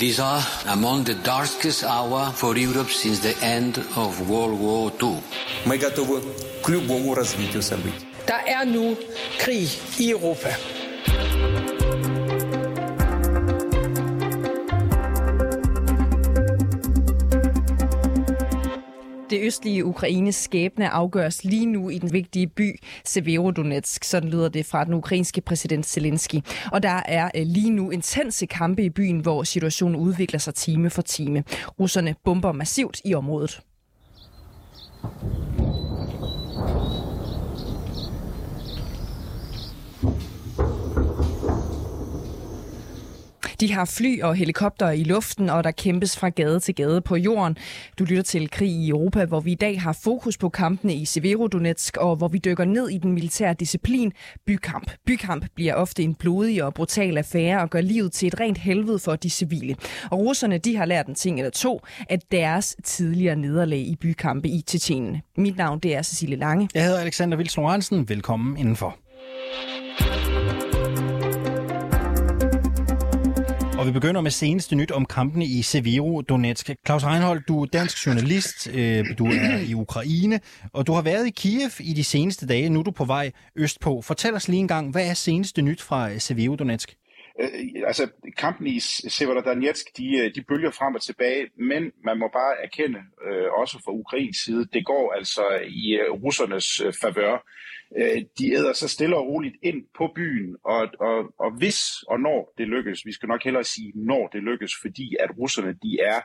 These are among the darkest hour for Europe since the end of World War II. Мы готовы к любому развитию событий. Der er nu krig i Østlige Ukraines skæbne afgøres lige nu i den vigtige by Severodonetsk. Sådan lyder det fra den ukrainske præsident Zelensky. Og der er øh, lige nu intense kampe i byen, hvor situationen udvikler sig time for time. Russerne bomber massivt i området. De har fly og helikopter i luften, og der kæmpes fra gade til gade på jorden. Du lytter til Krig i Europa, hvor vi i dag har fokus på kampene i Severodonetsk, og hvor vi dykker ned i den militære disciplin bykamp. Bykamp bliver ofte en blodig og brutal affære og gør livet til et rent helvede for de civile. Og russerne de har lært en ting eller to af deres tidligere nederlag i bykampe i Tjetjenien. Mit navn det er Cecilie Lange. Jeg hedder Alexander Vilsnor Hansen. Velkommen indenfor. Og vi begynder med seneste nyt om kampene i Severo-Donetsk. Claus Reinhold, du er dansk journalist, øh, du er i Ukraine, og du har været i Kiev i de seneste dage. Nu er du på vej østpå. Fortæl os lige en gang, hvad er seneste nyt fra Severo-Donetsk? Øh, altså, kampen i Severodonetsk, de, øh, de bølger frem og tilbage, men man må bare erkende, øh, også fra Ukrains side, det går altså i øh, russernes øh, favør. Øh, de æder så stille og roligt ind på byen, og, og, og hvis og når det lykkes, vi skal nok hellere sige, når det lykkes, fordi at russerne, de er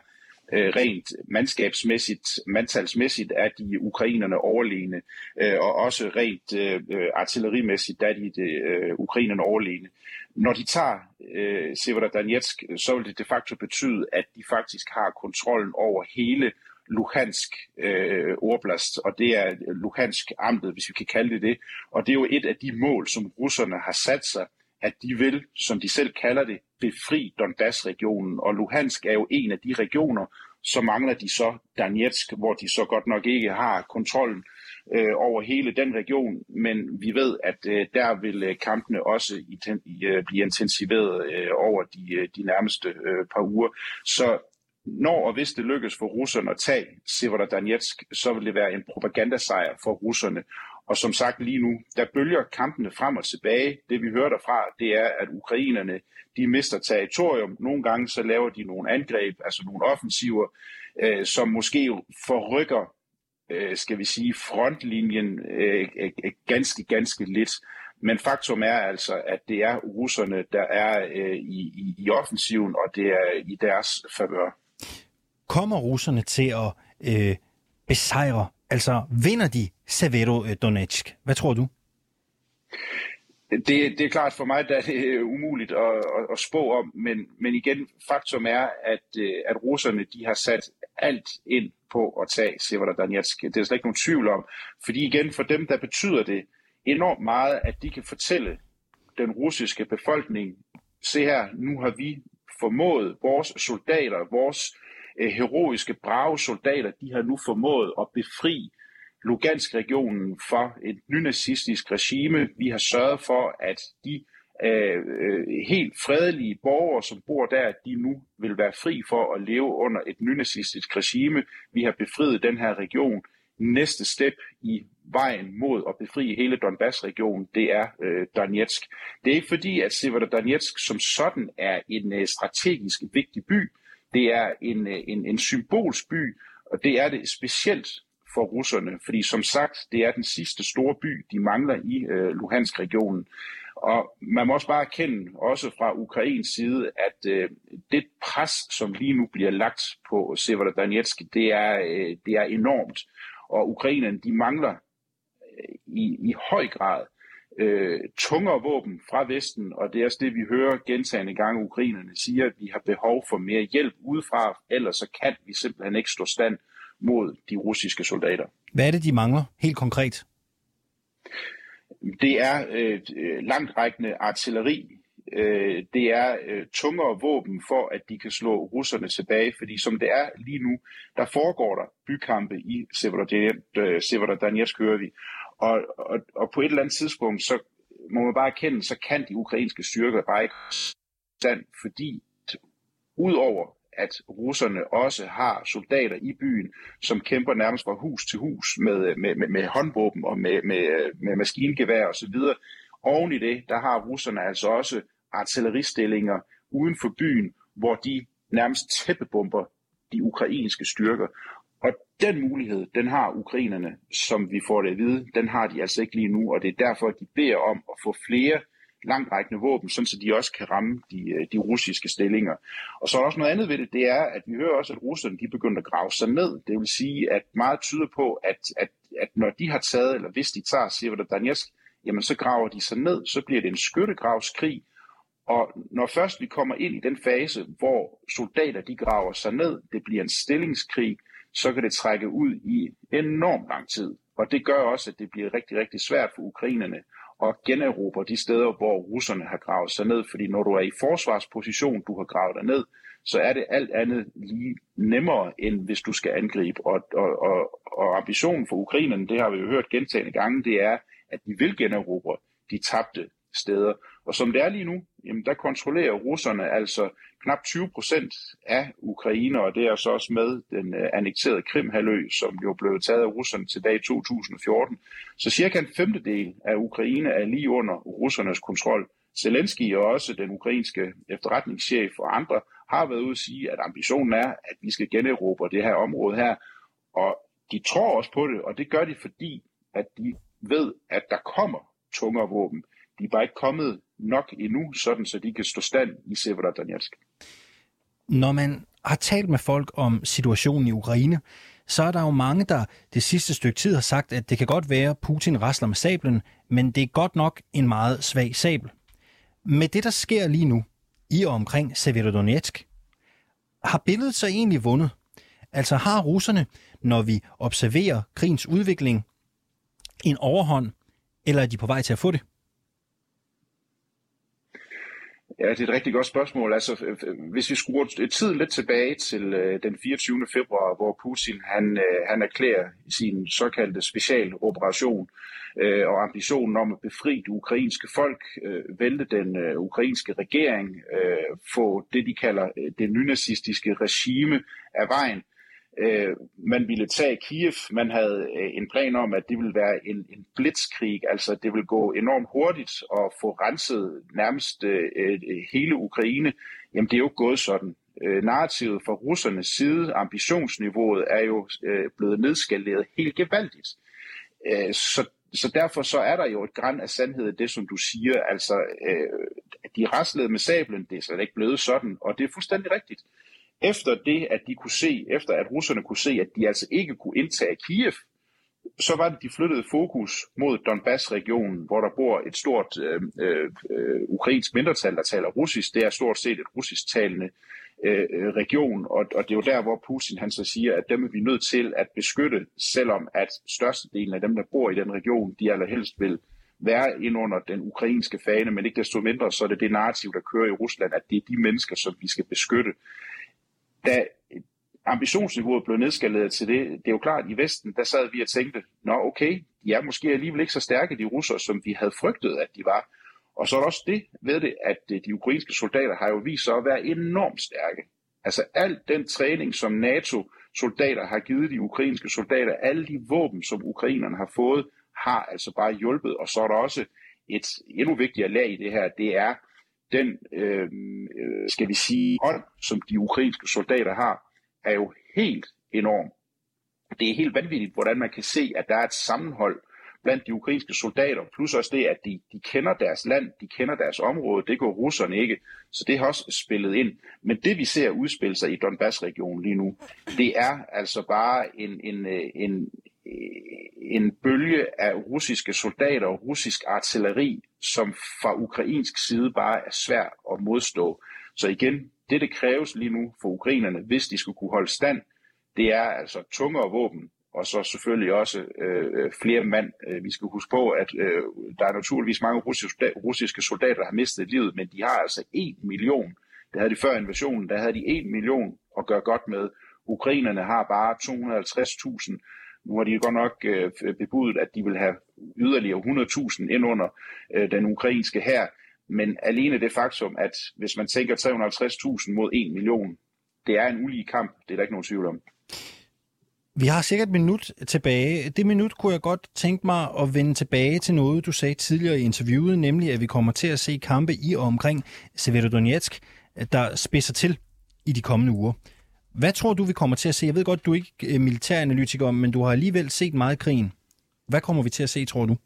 øh, rent mandskabsmæssigt, mandtalsmæssigt er de ukrainerne overlegne, øh, og også rent øh, øh artillerimæssigt er de det, øh, ukrainerne overlegne. Når de tager øh, Severodonetsk, så vil det de facto betyde, at de faktisk har kontrollen over hele Luhansk øh, Orblast, og det er Luhansk amtet, hvis vi kan kalde det det. Og det er jo et af de mål, som russerne har sat sig, at de vil, som de selv kalder det, befri Donbass-regionen. Og Luhansk er jo en af de regioner, så mangler de så Donetsk, hvor de så godt nok ikke har kontrollen øh, over hele den region, men vi ved, at øh, der vil øh, kampene også i, øh, blive intensiveret øh, over de, øh, de nærmeste øh, par uger. Så når og hvis det lykkes for russerne at tage Severodonetsk, så vil det være en propagandasejr for russerne. Og som sagt lige nu, der bølger kampene frem og tilbage. Det vi hører derfra, det er, at ukrainerne de mister territorium. Nogle gange så laver de nogle angreb, altså nogle offensiver, øh, som måske forrykker, øh, skal vi sige, frontlinjen øh, øh, øh, ganske, ganske lidt. Men faktum er altså, at det er russerne, der er øh, i, i, i offensiven, og det er i deres favør. Kommer russerne til at øh, besejre, altså vinder de Severodonetsk? Hvad tror du? Det, det er klart for mig, at det er umuligt at, at, at spå om, men, men igen, faktum er, at, øh, at russerne de har sat alt ind på at tage Severodonetsk. Det er slet ikke nogen tvivl om, fordi igen, for dem, der betyder det enormt meget, at de kan fortælle den russiske befolkning, se her, nu har vi formået, vores soldater, vores øh, heroiske, brave soldater, de har nu formået at befri Lugansk-regionen for et nynazistisk regime. Vi har sørget for, at de øh, øh, helt fredelige borgere, som bor der, de nu vil være fri for at leve under et nynazistisk regime. Vi har befriet den her region. Næste step i vejen mod at befri hele Donbass-regionen, det er øh, Donetsk. Det er ikke fordi, at Severodonetsk som sådan er en øh, strategisk vigtig by. Det er en, øh, en, en symbolsk by, og det er det specielt for russerne, fordi som sagt, det er den sidste store by, de mangler i øh, Luhansk-regionen. Og man må også bare erkende, også fra Ukrains side, at øh, det pres, som lige nu bliver lagt på Severodonetsk, det er, øh, det er enormt. Og ukrainerne, de mangler øh, i, i høj grad øh, tungere våben fra Vesten, og det er også det, vi hører gentagende gange, ukrainerne siger, at vi har behov for mere hjælp udefra, ellers så kan vi simpelthen ikke stå stand mod de russiske soldater. Hvad er det, de mangler helt konkret? Det er øh, langtrækkende artilleri. Øh, det er øh, tungere våben for, at de kan slå russerne tilbage, fordi som det er lige nu, der foregår der bykampe i Severodonetsk, hører vi. Og, og, og på et eller andet tidspunkt, så må man bare erkende, så kan de ukrainske styrker bare ikke stand, fordi Udover at russerne også har soldater i byen, som kæmper nærmest fra hus til hus med, med, med, med håndvåben og med, med, med maskingevær osv. Oven i det, der har russerne altså også artilleristillinger uden for byen, hvor de nærmest tæppebomber de ukrainske styrker. Og den mulighed, den har ukrainerne, som vi får det at vide, den har de altså ikke lige nu, og det er derfor, at de beder om at få flere langtrækkende våben, sådan så de også kan ramme de, øh, de russiske stillinger. Og så er der også noget andet ved det, det er, at vi hører også, at russerne de begynder at grave sig ned. Det vil sige, at meget tyder på, at, at, at når de har taget, eller hvis de tager Severodonetsk, jamen så graver de sig ned, så bliver det en skyttegravskrig, og når først vi kommer ind i den fase, hvor soldater de graver sig ned, det bliver en stillingskrig, så kan det trække ud i enormt lang tid. Og det gør også, at det bliver rigtig, rigtig svært for ukrainerne og generobre de steder, hvor russerne har gravet sig ned. Fordi når du er i forsvarsposition, du har gravet dig ned, så er det alt andet lige nemmere, end hvis du skal angribe. Og, og, og, og ambitionen for ukrainerne, det har vi jo hørt gentagende gange, det er, at de vil generobre de tabte steder. Og som det er lige nu, jamen der kontrollerer russerne altså knap 20 procent af Ukraine, og det er så også med den uh, annekterede Krimhalø, som jo blev taget af russerne tilbage i 2014. Så cirka en femtedel af Ukraine er lige under russernes kontrol. Zelensky og også den ukrainske efterretningschef og andre har været ude at sige, at ambitionen er, at vi skal generobre det her område her. Og de tror også på det, og det gør de, fordi at de ved, at der kommer tungere våben. De er bare ikke kommet nok endnu, sådan så de kan stå stand i Severodonetsk. Når man har talt med folk om situationen i Ukraine, så er der jo mange, der det sidste stykke tid har sagt, at det kan godt være, at Putin rasler med sablen, men det er godt nok en meget svag sabel. Med det, der sker lige nu i og omkring Severodonetsk, har billedet så egentlig vundet? Altså har russerne, når vi observerer krigens udvikling, en overhånd, eller er de på vej til at få det? Ja, det er et rigtig godt spørgsmål. Altså, øh, øh, hvis vi skruer øh, tiden lidt tilbage til øh, den 24. februar, hvor Putin han, øh, han erklærer sin såkaldte specialoperation øh, og ambitionen om at befri det ukrainske folk, øh, vælte den øh, ukrainske regering, øh, få det, de kalder det nynazistiske regime af vejen, Øh, man ville tage Kiev. Man havde øh, en plan om, at det ville være en, en blitzkrig, altså det ville gå enormt hurtigt og få renset nærmest øh, øh, hele Ukraine. Jamen det er jo gået sådan. Øh, narrativet fra russernes side, ambitionsniveauet er jo øh, blevet nedskaleret helt gevaldigt. Øh, så så derfor så er der jo et græn af sandhed i det, som du siger. Altså, øh, de raslede med sablen, det er slet ikke blevet sådan, og det er fuldstændig rigtigt. Efter det, at de kunne se, efter at russerne kunne se, at de altså ikke kunne indtage Kiev, så var det, de flyttede fokus mod Donbass-regionen, hvor der bor et stort øh, øh, ukrainsk mindretal, der taler russisk. Det er stort set et russisktalende øh, region, og, og det er jo der, hvor Putin han så siger, at dem er vi nødt til at beskytte, selvom at størstedelen af dem, der bor i den region, de allerhelst vil være ind under den ukrainske fane, men ikke desto mindre, så er det det narrativ, der kører i Rusland, at det er de mennesker, som vi skal beskytte da ambitionsniveauet blev nedskaleret til det, det er jo klart, at i Vesten, der sad vi og tænkte, nå okay, de er måske alligevel ikke så stærke, de russere, som vi havde frygtet, at de var. Og så er der også det ved det, at øh, de ukrainske soldater har jo vist sig at være enormt stærke. Altså al den træning, som NATO-soldater har givet de ukrainske soldater, alle de våben, som ukrainerne har fået, har altså bare hjulpet. Og så er der også et endnu vigtigere lag i det her, det er, den, øh, øh, skal vi sige, ånd, som de ukrainske soldater har, er jo helt enorm. Det er helt vanvittigt, hvordan man kan se, at der er et sammenhold blandt de ukrainske soldater, plus også det, at de, de kender deres land, de kender deres område, det går russerne ikke, så det har også spillet ind. Men det vi ser udspille sig i Donbass-regionen lige nu, det er altså bare en, en, øh, en, øh, en bølge af russiske soldater og russisk artilleri, som fra ukrainsk side bare er svært at modstå. Så igen, det det kræves lige nu for ukrainerne, hvis de skulle kunne holde stand, det er altså tungere våben, og så selvfølgelig også øh, øh flere mand. Øh, vi skal huske på, at øh, der er naturligvis mange russiske soldater, der har mistet livet, men de har altså en million. Det havde de før invasionen, der havde de en million at gøre godt med. Ukrainerne har bare 250.000 nu har de godt nok øh, bebudet, at de vil have yderligere 100.000 ind under øh, den ukrainske her. Men alene det faktum, at hvis man tænker 350.000 mod 1 million, det er en ulige kamp, det er der ikke nogen tvivl om. Vi har sikkert et minut tilbage. Det minut kunne jeg godt tænke mig at vende tilbage til noget, du sagde tidligere i interviewet, nemlig at vi kommer til at se kampe i og omkring Severodonetsk, der spidser til i de kommende uger. Hvad tror du, vi kommer til at se? Jeg ved godt, du er ikke øh, militæranalytiker, men du har alligevel set meget af krigen. Hvad kommer vi til at se, tror du?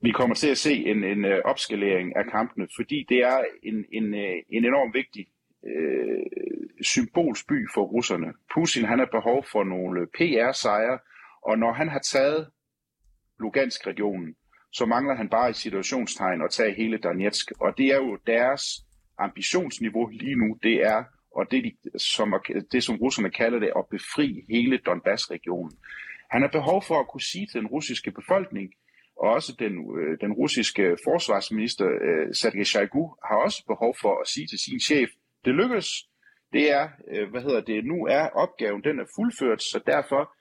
Vi kommer til at se en, en øh, opskalering af kampene, fordi det er en, en, øh, en enorm vigtig øh, symbolsby for russerne. Putin han har behov for nogle PR-sejre, og når han har taget Lugansk-regionen, så mangler han bare i situationstegn at tage hele Donetsk. Og det er jo deres ambitionsniveau lige nu, det er, og det, de, som, det som russerne kalder det, at befri hele Donbass-regionen. Han har behov for at kunne sige til den russiske befolkning, og også den, øh, den russiske forsvarsminister øh, Sergej Shoigu har også behov for at sige til sin chef, det lykkes, det er, øh, hvad hedder det, nu er opgaven, den er fuldført, så derfor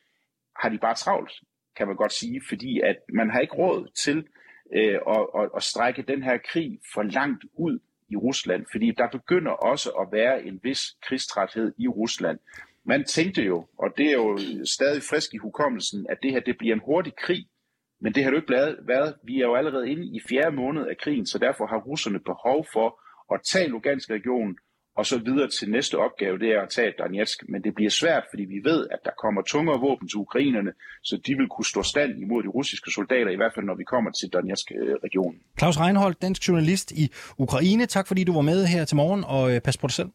har de bare travlt, kan man godt sige, fordi at man har ikke råd til øh, at, at, at strække den her krig for langt ud i Rusland, fordi der begynder også at være en vis krigstræthed i Rusland. Man tænkte jo, og det er jo stadig frisk i hukommelsen, at det her det bliver en hurtig krig, men det har det jo ikke været. Vi er jo allerede inde i fjerde måned af krigen, så derfor har russerne behov for at tage Lugansk-regionen, og så videre til næste opgave, det er at tage Donetsk. Men det bliver svært, fordi vi ved, at der kommer tungere våben til ukrainerne, så de vil kunne stå stand imod de russiske soldater, i hvert fald når vi kommer til Donetsk-regionen. Claus Reinholdt, dansk journalist i Ukraine. Tak fordi du var med her til morgen, og øh, pas på dig selv.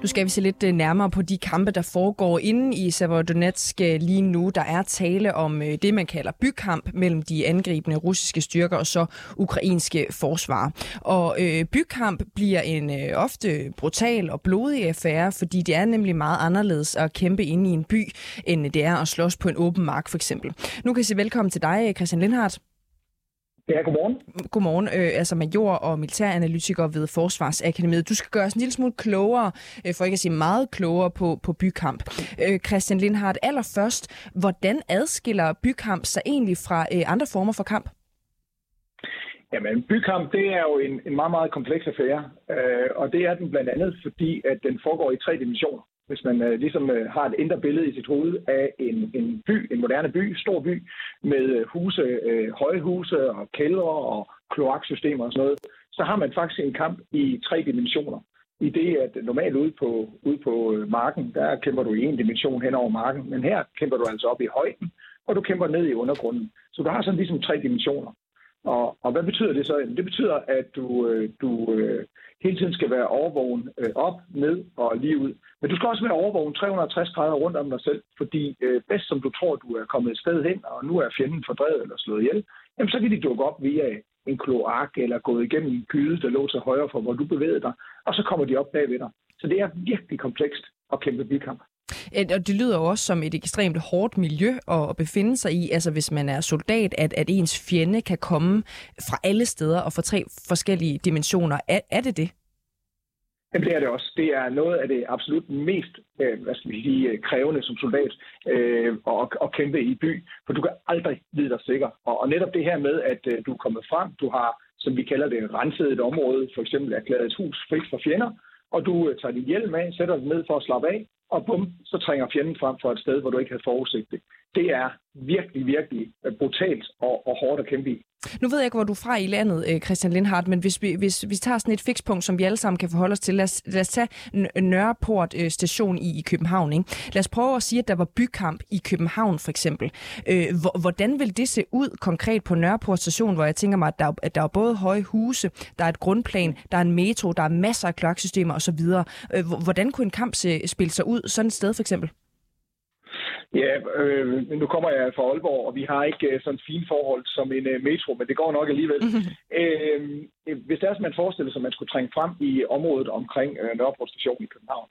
Nu skal vi se lidt øh, nærmere på de kampe, der foregår inde i Severodonetsk øh, lige nu. Der er tale om øh, det, man kalder bykamp mellem de angribende russiske styrker og så ukrainske forsvar. Og øh, bykamp bliver en øh, ofte brutal og blodig affære, fordi det er nemlig meget anderledes at kæmpe inde i en by, end det er at slås på en åben mark for eksempel. Nu kan jeg sige velkommen til dig, Christian Lindhardt. Ja, godmorgen. Godmorgen, øh, altså major og militæranalytiker ved Forsvarsakademiet. Du skal gøre os en lille smule klogere, øh, for ikke at sige meget klogere på, på bykamp. Øh, Christian Lindhardt, allerførst, hvordan adskiller bykamp sig egentlig fra øh, andre former for kamp? Jamen, bykamp, det er jo en, en meget, meget kompleks affære, øh, og det er den blandt andet, fordi at den foregår i tre dimensioner hvis man øh, ligesom øh, har et indre billede i sit hoved af en, en by, en moderne by, stor by, med øh, huse, øh, høje huse og kældre og kloaksystemer og sådan noget, så har man faktisk en kamp i tre dimensioner. I det, at normalt ude på, ude på øh, marken, der kæmper du i en dimension hen over marken, men her kæmper du altså op i højden, og du kæmper ned i undergrunden. Så du har sådan ligesom tre dimensioner. Og, og hvad betyder det så? Det betyder, at du, øh, du øh, hele tiden skal være overvågen øh, op, ned og lige ud. Men du skal også være overvågen 360 grader rundt om dig selv, fordi bedst som du tror, du er kommet et sted hen, og nu er fjenden fordrevet eller slået ihjel, jamen så kan de dukke op via en kloak eller gået igennem en gyde, der lå til højre for, hvor du bevægede dig, og så kommer de op bagved dig. Så det er virkelig komplekst at kæmpe bikamp. Og det lyder jo også som et ekstremt hårdt miljø at befinde sig i, altså hvis man er soldat, at, at ens fjende kan komme fra alle steder og fra tre forskellige dimensioner. Er, er det det? Jamen, det er det også. Det er noget af det absolut mest øh, hvad skal vi sige, øh, krævende som soldat øh, at, at kæmpe i by, for du kan aldrig vide dig sikker. Og, og netop det her med, at øh, du er kommet frem, du har, som vi kalder det, renset et område, for eksempel erklæret et hus frit for fjender, og du øh, tager din hjelm af, sætter den ned for at slappe af, og bum, så trænger fjenden frem for et sted, hvor du ikke havde forudset det. Det er virkelig, virkelig brutalt og, og hårdt at kæmpe i. Nu ved jeg ikke, hvor du er fra i landet, øh, Christian Lindhardt, men hvis vi, hvis vi tager sådan et fikspunkt, som vi alle sammen kan forholde os til, lad os, lad os tage Nørreport øh, station i, i København. Ikke? Lad os prøve at sige, at der var bykamp i København for eksempel. Øh, hvordan vil det se ud konkret på Nørreport station, hvor jeg tænker mig, at der, at der er både høje huse, der er et grundplan, der er en metro, der er masser af kloaksystemer osv. hvordan kunne en kamp se, spille sig ud sådan et sted for eksempel? Ja, øh, nu kommer jeg fra Aalborg, og vi har ikke øh, sådan fine forhold som en øh, metro, men det går nok alligevel. øh, hvis det er, som man forestiller sig, at man skulle trænge frem i området omkring øh, Nørreport station i København,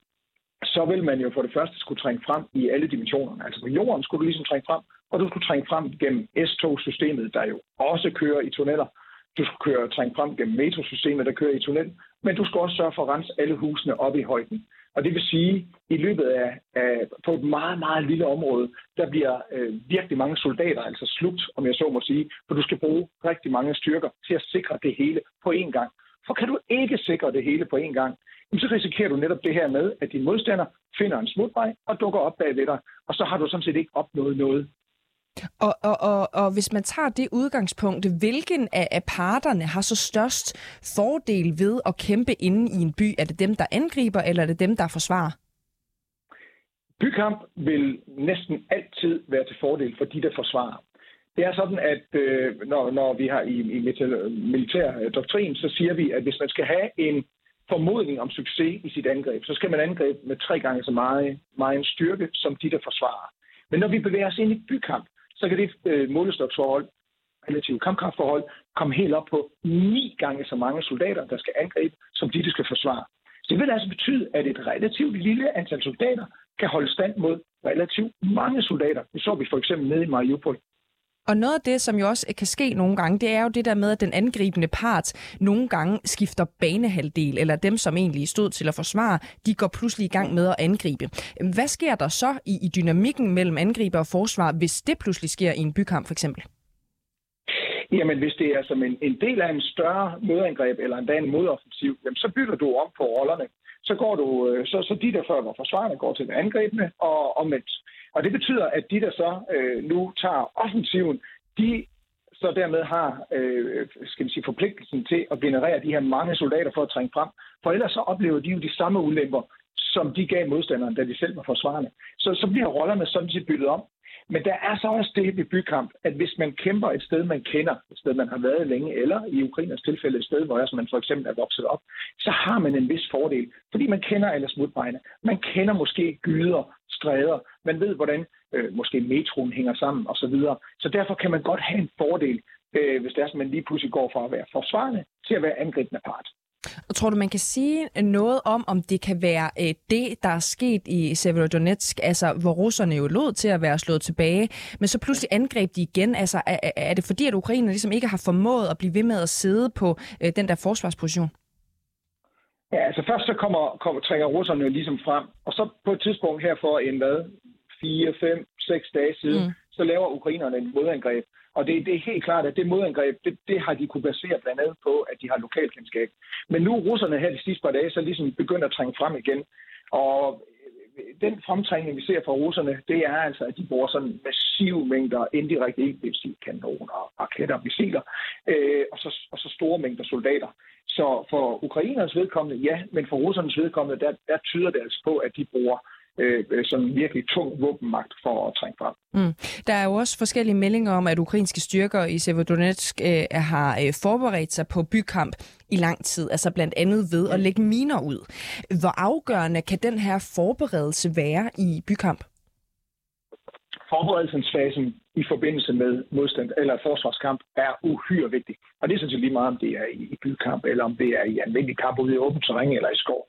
så vil man jo for det første skulle trænge frem i alle dimensionerne. Altså på jorden skulle du ligesom trænge frem, og du skulle trænge frem gennem S-tog-systemet, der jo også kører i tunneller. Du skulle køre, trænge frem gennem metrosystemet, der kører i tunnel, men du skal også sørge for at rense alle husene op i højden. Og det vil sige, at i løbet af, af på et meget, meget lille område, der bliver øh, virkelig mange soldater altså slugt, om jeg så må sige, for du skal bruge rigtig mange styrker til at sikre det hele på én gang. For kan du ikke sikre det hele på én gang, så risikerer du netop det her med, at din modstander finder en smutvej og dukker op bagved dig, og så har du sådan set ikke opnået noget. Og, og, og, og hvis man tager det udgangspunkt, hvilken af, af parterne har så størst fordel ved at kæmpe inde i en by? Er det dem, der angriber, eller er det dem, der forsvarer? Bykamp vil næsten altid være til fordel for de, der forsvarer. Det er sådan, at øh, når, når vi har i, i militær doktrin, så siger vi, at hvis man skal have en formodning om succes i sit angreb, så skal man angribe med tre gange så meget, meget en styrke, som de, der forsvarer. Men når vi bevæger os ind i bykamp, så kan det øh, målestoksforhold, relativt kampkraftforhold, komme helt op på ni gange så mange soldater, der skal angribe, som de, der skal forsvare. Så det vil altså betyde, at et relativt lille antal soldater kan holde stand mod relativt mange soldater. Det så vi for eksempel nede i Mariupol. Og noget af det, som jo også kan ske nogle gange, det er jo det der med, at den angribende part nogle gange skifter banehalvdel, eller dem, som egentlig stod til at forsvare, de går pludselig i gang med at angribe. Hvad sker der så i, i dynamikken mellem angriber og forsvar, hvis det pludselig sker i en bykamp for eksempel? Jamen, hvis det er som en, en del af en større modangreb, eller endda en modoffensiv, jamen, så bytter du om på rollerne. Så går du, øh, så, så de der før var forsvarende, går til angrebene, og omvendt. Og det betyder, at de, der så øh, nu tager offensiven, de så dermed har øh, skal vi sige, forpligtelsen til at generere de her mange soldater for at trænge frem. For ellers så oplever de jo de samme ulemper, som de gav modstanderen, da de selv var forsvarende. Så, så bliver rollerne sådan set byttet om. Men der er så også det ved bykamp, at hvis man kæmper et sted, man kender, et sted, man har været længe, eller i Ukrainers tilfælde et sted, hvor man for eksempel er vokset op, så har man en vis fordel, fordi man kender alle smutvejene. Man kender måske gyder, stræder, man ved, hvordan øh, måske metroen hænger sammen osv. Så, videre. så derfor kan man godt have en fordel, øh, hvis det er, at man lige pludselig går fra at være forsvarende til at være angribende part. Og tror du, man kan sige noget om, om det kan være øh, det, der er sket i Severodonetsk, altså hvor russerne jo lod til at være slået tilbage, men så pludselig angreb de igen? Altså er, er det fordi, at Ukraine ligesom ikke har formået at blive ved med at sidde på øh, den der forsvarsposition? Ja, altså først så kommer, kommer trænger russerne jo ligesom frem, og så på et tidspunkt her for en hvad, 4, 5, 6 dage siden, mm så laver ukrainerne en modangreb. Og det, det er helt klart, at det modangreb, det, det har de kunne basere blandt andet på, at de har lokalkendskab. Men nu er russerne her de sidste par dage så ligesom begyndt at trænge frem igen. Og øh, den fremtrængning, vi ser fra russerne, det er altså, at de bruger sådan massive mængder indirekte ild, det vil sige kanoner, raketter, missiler, øh, og, så, og så store mængder soldater. Så for ukrainernes vedkommende, ja, men for russernes vedkommende, der, der tyder det altså på, at de bruger øh, sådan virkelig tung våbenmagt for at trænge frem. Mm. Der er jo også forskellige meldinger om, at ukrainske styrker i Severodonetsk øh, har øh, forberedt sig på bykamp i lang tid, altså blandt andet ved at lægge miner ud. Hvor afgørende kan den her forberedelse være i bykamp? Forberedelsesfasen i forbindelse med modstand eller forsvarskamp er uhyre vigtig. Og det er sådan set lige meget, om det er i bykamp, eller om det er i almindelig kamp ude i åbent terræn eller i skov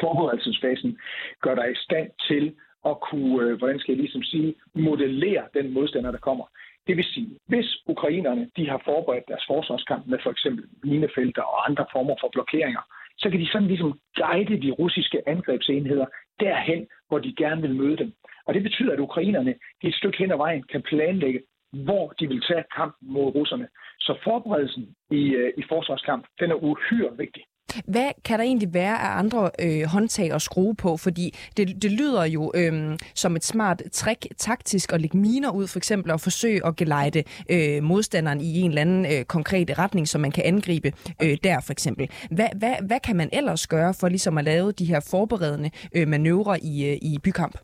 forberedelsesfasen gør dig i stand til at kunne, øh, hvordan skal jeg ligesom sige, modellere den modstander, der kommer. Det vil sige, hvis ukrainerne de har forberedt deres forsvarskamp med for eksempel minefelter og andre former for blokeringer, så kan de sådan ligesom guide de russiske angrebsenheder derhen, hvor de gerne vil møde dem. Og det betyder, at ukrainerne de et stykke hen ad vejen kan planlægge, hvor de vil tage kampen mod russerne. Så forberedelsen i, øh, i forsvarskamp, den er uhyre vigtig. Hvad kan der egentlig være af andre øh, håndtag at skrue på? Fordi det, det lyder jo øh, som et smart trick taktisk at lægge miner ud, for eksempel, og forsøge at gelejte øh, modstanderen i en eller anden øh, konkret retning, som man kan angribe øh, der, for eksempel. Hvad, hvad, hvad kan man ellers gøre for ligesom at lave de her forberedende øh, manøvrer i, øh, i bykamp?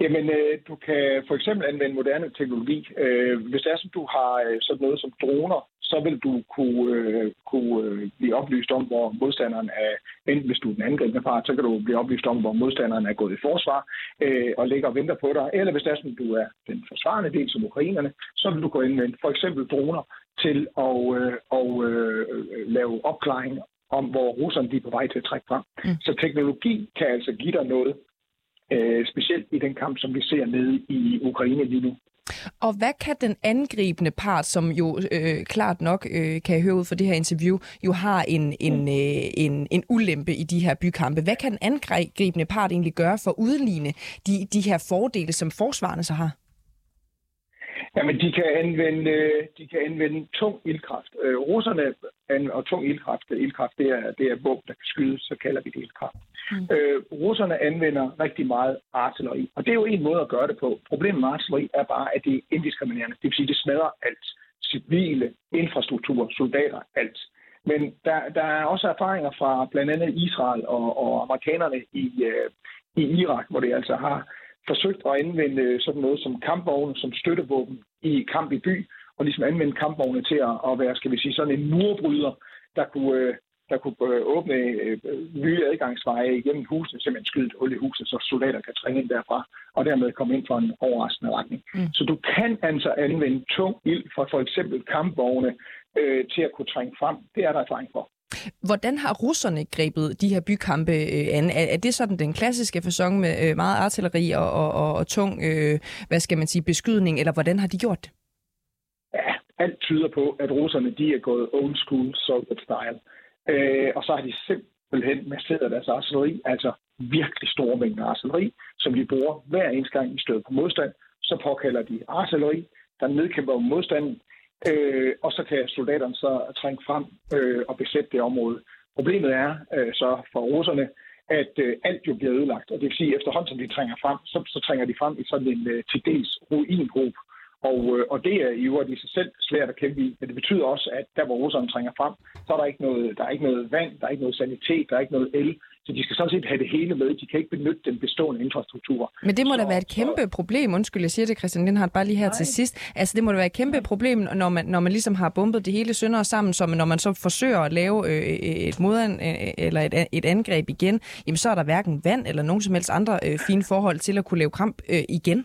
Jamen, øh, du kan for eksempel anvende moderne teknologi. Øh, hvis det er, som du har øh, sådan noget som droner, så vil du kunne, øh, kunne øh, blive oplyst om, hvor modstanderen er, enten hvis du er den angribende part, så kan du blive oplyst om, hvor modstanderen er gået i forsvar øh, og ligger og venter på dig. Eller hvis det er sådan, du er den forsvarende del som ukrainerne, så vil du ind med for eksempel droner til at øh, og, øh, lave opklaring om, hvor russerne de er på vej til at trække frem. Mm. Så teknologi kan altså give dig noget, øh, specielt i den kamp, som vi ser nede i Ukraine lige nu. Og hvad kan den angribende part, som jo øh, klart nok, øh, kan jeg høre ud fra det her interview, jo har en, en, øh, en, en ulempe i de her bykampe. Hvad kan den angribende part egentlig gøre for at udligne de, de her fordele, som forsvarerne så har? Jamen, de kan anvende, de kan anvende tung ildkraft. Øh, russerne og tung ildkraft, ildkraft det er, det er våben, der kan skydes, så kalder vi det ildkraft. Mm. Øh, russerne anvender rigtig meget artilleri, og det er jo en måde at gøre det på. Problemet med artilleri er bare, at det er indiskriminerende. Det vil sige, at det smadrer alt. Civile, infrastruktur, soldater, alt. Men der, der er også erfaringer fra blandt andet Israel og, og amerikanerne i, øh, i Irak, hvor det altså har forsøgt at anvende sådan noget som kampvogne, som støttevåben i kamp i by, og ligesom anvende kampvogne til at, at være, skal vi sige, sådan en murbryder, der kunne, øh, der kunne øh, åbne øh, nye adgangsveje igennem huset, simpelthen skyde et hul i huset, så soldater kan trænge ind derfra, og dermed komme ind for en overraskende retning. Mm. Så du kan altså anvende tung ild fra for eksempel kampvogne øh, til at kunne trænge frem. Det er der erfaring for. Hvordan har russerne grebet de her bykampe øh, an? Er, det sådan den klassiske fasong med øh, meget artilleri og, og, og, og tung, øh, hvad skal man sige, beskydning, eller hvordan har de gjort det? Ja, alt tyder på, at russerne de er gået old school Soviet style. Øh, og så har de simpelthen masseret deres artilleri, altså virkelig store mængder artilleri, som de bruger hver eneste gang, i støder på modstand. Så påkalder de artilleri, der nedkæmper modstanden, øh, og så kan soldaterne så trænge frem øh, og besætte det område. Problemet er øh, så for russerne, at øh, alt jo bliver ødelagt. Og det vil sige, at efterhånden som de trænger frem, så, så trænger de frem i sådan en øh, til dels ruingruppe. Og, øh, og det er jo i sig selv svært at kæmpe i, men det betyder også, at der hvor russerne trænger frem, så er der ikke noget, der er ikke noget vand, der er ikke noget sanitet, der er ikke noget el. Så de skal sådan set have det hele med. De kan ikke benytte den bestående infrastruktur. Men det må så, da være et kæmpe så... problem. Undskyld, jeg siger det, Christian Lindhardt, bare lige her Nej. til sidst. Altså, det må da være et kæmpe problem, når man, når man ligesom har bumpet det hele sønder sammen, så når man så forsøger at lave øh, et modan, øh, eller et, et angreb igen, jamen så er der hverken vand eller nogen som helst andre øh, fine forhold til at kunne lave kamp øh, igen.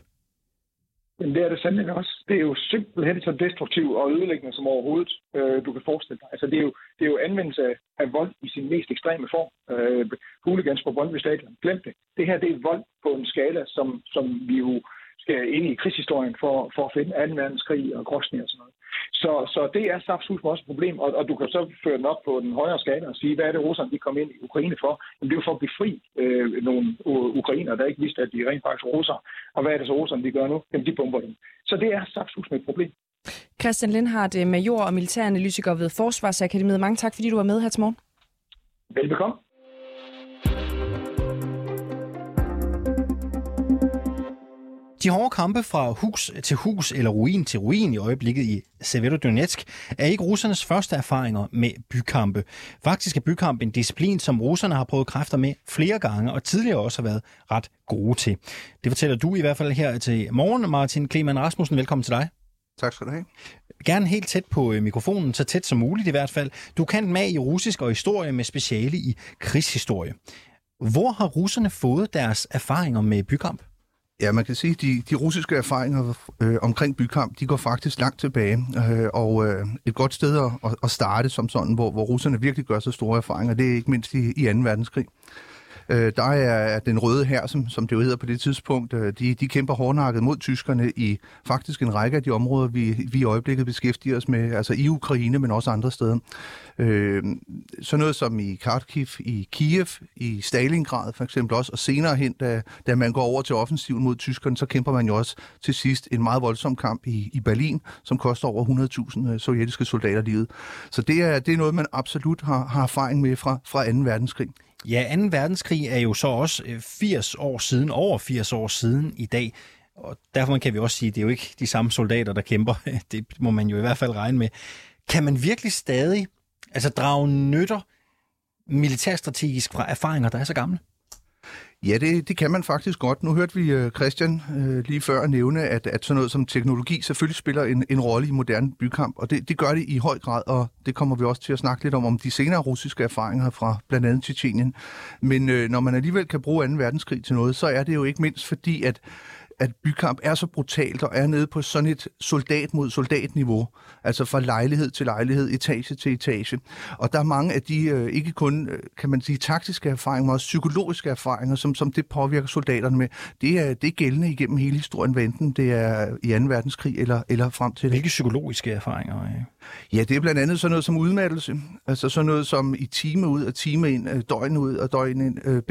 Jamen, det er det sandelig også. Det er jo simpelthen så destruktivt og ødelæggende som overhovedet øh, du kan forestille dig. Altså, det er jo, det er jo anvendelse af vold i sin mest ekstreme form. Øh, hooligans på Brøndby Stadion. Glem det. Det her det er vold på en skala, som, som vi jo skal ind i krigshistorien for, for at finde 2. verdenskrig og Grosny og sådan noget. Så, så det er saftsus også et problem, og, og du kan så føre den op på den højere skala og sige, hvad er det russerne de kom ind i Ukraine for? Jamen, det er jo for at befri øh, nogle ukrainer, der ikke vidste, at de rent faktisk russer. Og hvad er det så russerne de gør nu? Jamen, de bomber dem. Så det er med et problem. Christian Lindhardt, øh, major og militæranalytiker ved Forsvarsakademiet. Mange tak, fordi du var med her til morgen. Velbekomme. De hårde kampe fra hus til hus eller ruin til ruin i øjeblikket i Severodonetsk er ikke russernes første erfaringer med bykampe. Faktisk er bykamp en disciplin, som russerne har prøvet kræfter med flere gange og tidligere også har været ret gode til. Det fortæller du i hvert fald her til morgen, Martin Kleman Rasmussen. Velkommen til dig. Tak skal du have. Gerne helt tæt på øh, mikrofonen, så tæt som muligt i hvert fald. Du kan med i russisk og historie med speciale i krigshistorie. Hvor har russerne fået deres erfaringer med bykamp? Ja, man kan sige, at de, de russiske erfaringer øh, omkring bykamp, de går faktisk langt tilbage. Øh, og øh, et godt sted at, at starte som sådan, hvor, hvor russerne virkelig gør så store erfaringer, det er ikke mindst i, i 2. verdenskrig. Øh, der er den røde her, som, som det jo hedder på det tidspunkt, øh, de, de kæmper hårdnakket mod tyskerne i faktisk en række af de områder, vi, vi i øjeblikket beskæftiger os med, altså i Ukraine, men også andre steder. Øh, sådan noget som i Kharkiv, i Kiev, i Stalingrad for eksempel også, og senere hen, da, da man går over til offensiven mod tyskerne, så kæmper man jo også til sidst en meget voldsom kamp i, i Berlin, som koster over 100.000 øh, sovjetiske soldater livet. Så det er, det er noget, man absolut har, har erfaring med fra, fra 2. verdenskrig. Ja, 2. verdenskrig er jo så også øh, 80 år siden, over 80 år siden i dag. Og derfor kan vi også sige, at det er jo ikke de samme soldater, der kæmper. Det må man jo i hvert fald regne med. Kan man virkelig stadig altså drage nytter militærstrategisk fra erfaringer, der er så gamle? Ja, det, det kan man faktisk godt. Nu hørte vi øh, Christian øh, lige før nævne, at, at sådan noget som teknologi selvfølgelig spiller en, en rolle i moderne bykamp, og det, det gør det i høj grad, og det kommer vi også til at snakke lidt om, om de senere russiske erfaringer fra blandt andet Tjetjenien. Men øh, når man alligevel kan bruge 2. verdenskrig til noget, så er det jo ikke mindst fordi, at at bykamp er så brutalt og er nede på sådan et soldat mod soldat niveau, altså fra lejlighed til lejlighed, etage til etage. Og der er mange af de, øh, ikke kun, øh, kan man sige, taktiske erfaringer, men også psykologiske erfaringer, som, som det påvirker soldaterne med. Det er, det er gældende igennem hele historien, hvad enten det er i 2. verdenskrig eller, eller frem til det. Hvilke psykologiske erfaringer? Ja, Ja, det er blandt andet sådan noget som udmattelse. Altså sådan noget som i time ud og time ind, øh, døgn ud og døgn ind, øh,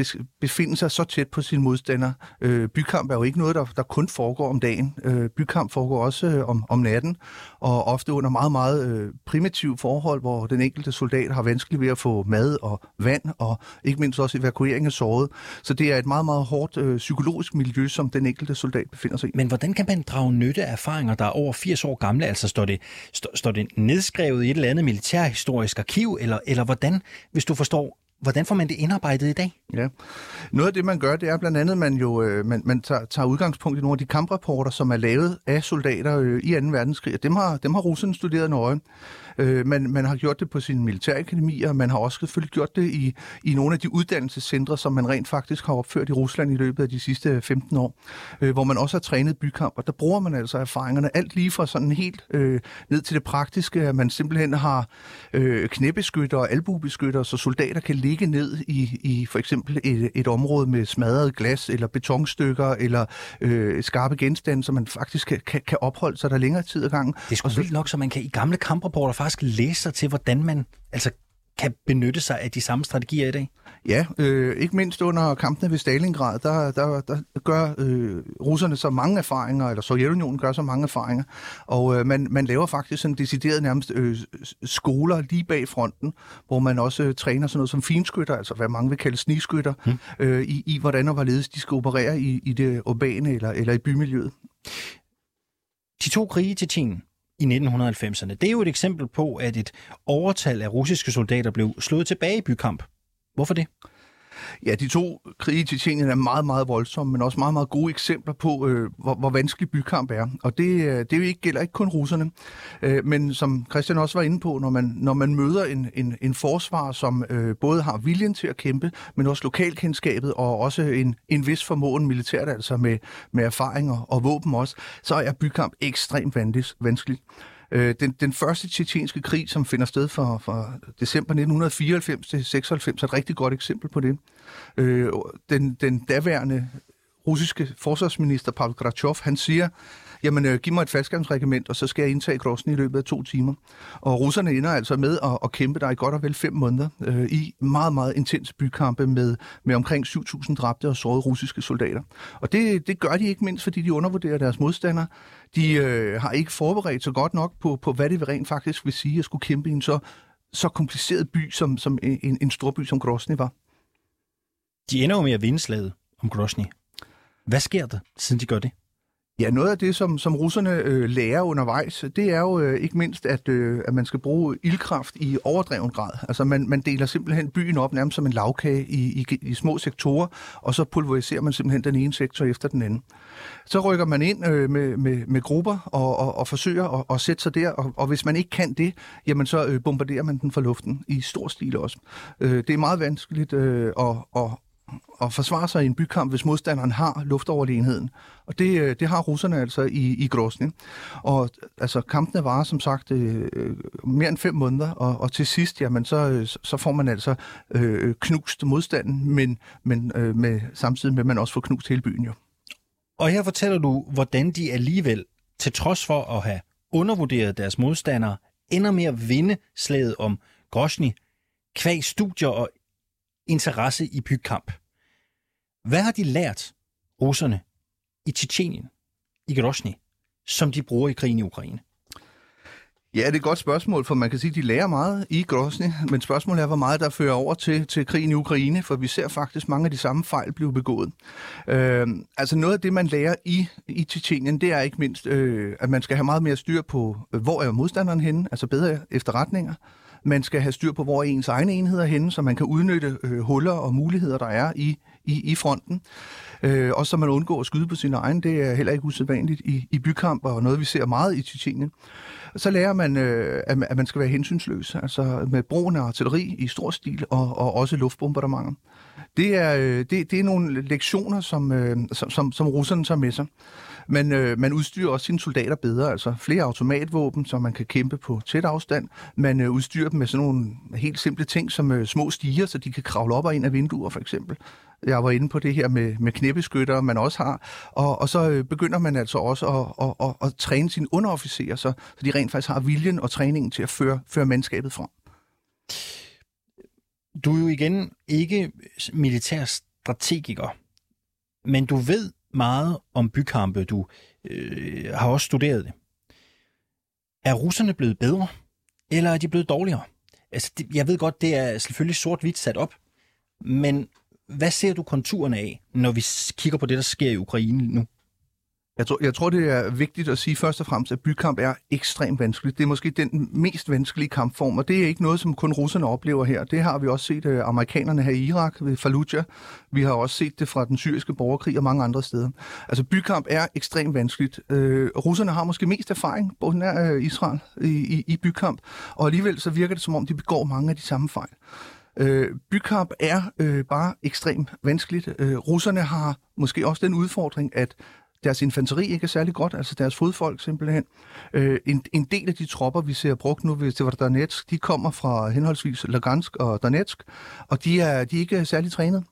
befinde sig så tæt på sin modstander. Øh, bykamp er jo ikke noget, der, der kun foregår om dagen. Øh, bykamp foregår også om, om natten, og ofte under meget, meget primitive forhold, hvor den enkelte soldat har vanskeligt ved at få mad og vand, og ikke mindst også evakuering af såret. Så det er et meget, meget hårdt psykologisk miljø, som den enkelte soldat befinder sig i. Men hvordan kan man drage nytte af erfaringer, der er over 80 år gamle? Altså står det, står det nedskrevet i et eller andet militærhistorisk arkiv, eller, eller hvordan, hvis du forstår, hvordan får man det indarbejdet i dag? Ja. Noget af det, man gør, det er blandt andet, at man jo øh, man, man tager, tager udgangspunkt i nogle af de kamprapporter, som er lavet af soldater øh, i 2. verdenskrig, og dem har, dem har russerne studeret nøje. Øh, man, man har gjort det på sine militærakademier, man har også selvfølgelig gjort det i, i nogle af de uddannelsescentre, som man rent faktisk har opført i Rusland i løbet af de sidste 15 år, øh, hvor man også har trænet bykamp, og der bruger man altså erfaringerne alt lige fra sådan helt øh, ned til det praktiske, at man simpelthen har øh, knæbeskytter og albubeskytter, så soldater kan ligge ned i, i for eksempel et, et område med smadret glas eller betonstykker eller øh, skarpe genstande, så man faktisk kan, kan, kan opholde sig der længere tid ad gangen. Det er sgu vildt nok, så man kan i gamle kamprapporter faktisk læse sig til, hvordan man altså, kan benytte sig af de samme strategier i dag? Ja, øh, ikke mindst under kampene ved Stalingrad, der, der, der gør øh, russerne så mange erfaringer, eller Sovjetunionen gør så mange erfaringer, og øh, man, man laver faktisk sådan decideret nærmest øh, skoler lige bag fronten, hvor man også øh, træner sådan noget som finskytter, altså hvad mange vil kalde snigskytter, hmm. øh, i, i hvordan og hvorledes de skal operere i, i det urbane eller, eller i bymiljøet. De to krige til Tjen, i 1990'erne. Det er jo et eksempel på, at et overtal af russiske soldater blev slået tilbage i bykamp. Hvorfor det? Ja, de to krige i Tjetjenien er meget, meget voldsomme, men også meget, meget gode eksempler på, øh, hvor, hvor vanskelig bykamp er. Og det, øh, det ikke, gælder ikke kun russerne, øh, men som Christian også var inde på, når man, når man møder en, en, en forsvar, som øh, både har viljen til at kæmpe, men også lokalkendskabet og også en, en vis formåen militært, altså med, med erfaringer og våben også, så er bykamp ekstremt vanskelig. Øh, den, den første tjetjenske krig, som finder sted fra, fra december 1994 til 96, er et rigtig godt eksempel på det. Øh, den, den daværende russiske forsvarsminister Pavel Grachov, han siger, jamen øh, giv mig et faldskærmsregiment, og så skal jeg indtage Grosny i løbet af to timer. Og russerne ender altså med at, at kæmpe der i godt og vel fem måneder øh, i meget, meget intens bykampe med, med omkring 7.000 dræbte og sårede russiske soldater. Og det, det gør de ikke mindst, fordi de undervurderer deres modstandere. De øh, har ikke forberedt sig godt nok på, på, hvad det rent faktisk vil sige at skulle kæmpe i en så, så kompliceret by, som, som en, en stor by som Grosny var. De ender jo med at vinde slaget om Grosny. Hvad sker der, siden de gør det? Ja, noget af det, som, som russerne øh, lærer undervejs, det er jo øh, ikke mindst, at, øh, at man skal bruge ildkraft i overdreven grad. Altså man, man deler simpelthen byen op nærmest som en lavkage i, i, i små sektorer, og så pulveriserer man simpelthen den ene sektor efter den anden. Så rykker man ind øh, med, med, med grupper og, og, og forsøger at, at sætte sig der, og, og hvis man ikke kan det, jamen så øh, bombarderer man den fra luften i stor stil også. Øh, det er meget vanskeligt øh, at, at, at forsvare sig i en bykamp, hvis modstanderen har luftoverlegenheden. Og det, øh, det har russerne altså i, i Grosny. Og altså, kampene varer som sagt øh, øh, mere end fem måneder, og, og til sidst, jamen, så, øh, så får man altså øh, knust modstanden, men, men øh, med, samtidig med, at man også får knust hele byen jo. Og her fortæller du, hvordan de alligevel, til trods for at have undervurderet deres modstandere, ender med at vinde slaget om Grosny, kvæg studier og interesse i bykamp. Hvad har de lært, russerne, i Tjetjenien, i Grosny, som de bruger i krigen i Ukraine? Ja, det er et godt spørgsmål, for man kan sige, at de lærer meget i Grosny, men spørgsmålet er, hvor meget der fører over til, til krigen i Ukraine, for vi ser faktisk mange af de samme fejl blive begået. Øh, altså noget af det, man lærer i, i Tjetjenien, det er ikke mindst, øh, at man skal have meget mere styr på, hvor er modstanderen henne, altså bedre efterretninger, man skal have styr på, hvor ens egne enheder er henne, så man kan udnytte øh, huller og muligheder, der er i, i, i fronten. Øh, også så man undgår at skyde på sin egen. Det er heller ikke usædvanligt i, i bykamp, og noget vi ser meget i Tjetjenien. Så lærer man, øh, at man skal være hensynsløs, altså med brugen af artilleri i stor stil, og, og også luftbombardementer. Det er, øh, det, det er nogle lektioner, som, øh, som, som, som russerne tager med sig. Men øh, man udstyrer også sine soldater bedre, altså flere automatvåben, så man kan kæmpe på tæt afstand. Man øh, udstyrer dem med sådan nogle helt simple ting som øh, små stiger, så de kan kravle op og ind af vinduer for eksempel. Jeg var inde på det her med, med knæbeskytter, man også har. Og, og så øh, begynder man altså også at, at, at, at træne sine underofficerer, så, så de rent faktisk har viljen og træningen til at føre, føre mandskabet frem. Du er jo igen ikke militær strategiker, men du ved meget om bykampe. Du øh, har også studeret det. Er russerne blevet bedre, eller er de blevet dårligere? Altså, det, jeg ved godt, det er selvfølgelig sort-hvidt sat op, men hvad ser du konturerne af, når vi kigger på det, der sker i Ukraine nu? Jeg tror, jeg tror, det er vigtigt at sige først og fremmest, at bykamp er ekstremt vanskeligt. Det er måske den mest vanskelige kampform, og det er ikke noget, som kun russerne oplever her. Det har vi også set øh, amerikanerne her i Irak ved Fallujah. Vi har også set det fra den syriske borgerkrig og mange andre steder. Altså bykamp er ekstremt vanskeligt. Øh, russerne har måske mest erfaring, både nær øh, Israel, i, i, i bykamp, og alligevel så virker det, som om de begår mange af de samme fejl. Øh, bykamp er øh, bare ekstremt vanskeligt. Øh, russerne har måske også den udfordring, at deres infanteri ikke er særlig godt, altså deres fodfolk simpelthen. Øh, en, en del af de tropper, vi ser brugt nu ved Donetsk, de kommer fra henholdsvis Lugansk og Donetsk, og de er, de er ikke særlig trænet.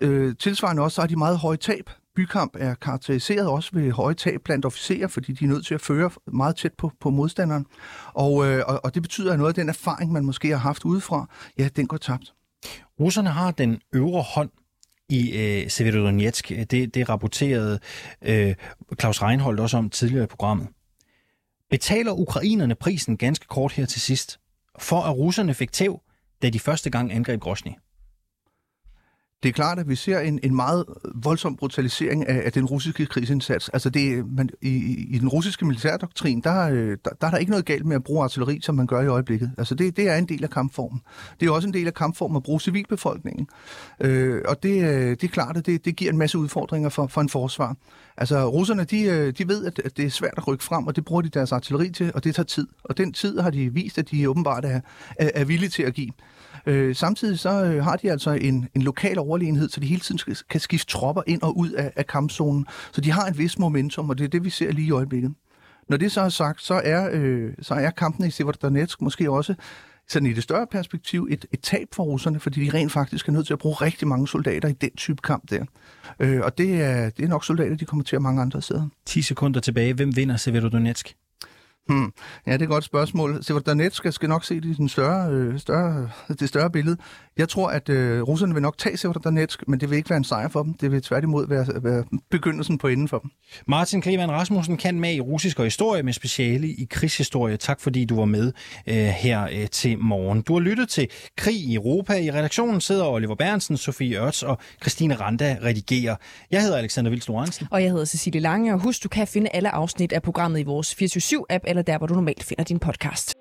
Øh, tilsvarende også, så har de meget høje tab. Bykamp er karakteriseret også ved høje tab blandt officerer, fordi de er nødt til at føre meget tæt på, på modstanderen. Og, øh, og, og det betyder, at noget af den erfaring, man måske har haft udefra, ja, den går tabt. Russerne har den øvre hånd i øh, Severodonetsk. Det, det rapporterede øh, Claus Reinholdt også om tidligere i programmet. Betaler ukrainerne prisen ganske kort her til sidst, for at russerne fik tæv, da de første gang angreb Grosny? Det er klart, at vi ser en, en meget voldsom brutalisering af, af den russiske krigsindsats. Altså det, man, i, i den russiske militærdoktrin, der, øh, der, der er der ikke noget galt med at bruge artilleri, som man gør i øjeblikket. Altså det, det er en del af kampformen. Det er også en del af kampformen at bruge civilbefolkningen. Øh, og det, øh, det er klart, at det, det giver en masse udfordringer for, for en forsvar. Altså russerne, de, øh, de ved, at det er svært at rykke frem, og det bruger de deres artilleri til, og det tager tid. Og den tid har de vist, at de åbenbart er, er, er villige til at give. Øh, samtidig så øh, har de altså en, en lokal overlegenhed, så de hele tiden skal, kan skifte tropper ind og ud af, af kampzonen. Så de har et vis momentum, og det er det, vi ser lige i øjeblikket. Når det så er sagt, så er, øh, så er kampen i Severodonetsk måske også sådan i det større perspektiv et, et tab for russerne, fordi de rent faktisk er nødt til at bruge rigtig mange soldater i den type kamp der. Øh, og det er, det er nok soldater, de kommer til at mange andre steder. 10 sekunder tilbage. Hvem vinder Severodonetsk? Hmm. Ja, det er et godt spørgsmål. Severodonetsk skal nok se det i den større, øh, større, det større billede. Jeg tror, at øh, russerne vil nok tage Severodonetsk, men det vil ikke være en sejr for dem. Det vil tværtimod være, være begyndelsen på enden for dem. Martin Kleman Rasmussen kan med i russisk og historie med speciale i krigshistorie. Tak fordi du var med øh, her øh, til morgen. Du har lyttet til Krig i Europa. I redaktionen sidder Oliver Bernsen, Sofie Ørts og Christine Randa redigerer. Jeg hedder Alexander Vils Og jeg hedder Cecilie Lange, og husk, du kan finde alle afsnit af programmet i vores 24-7-app eller der, hvor du normalt finder din podcast.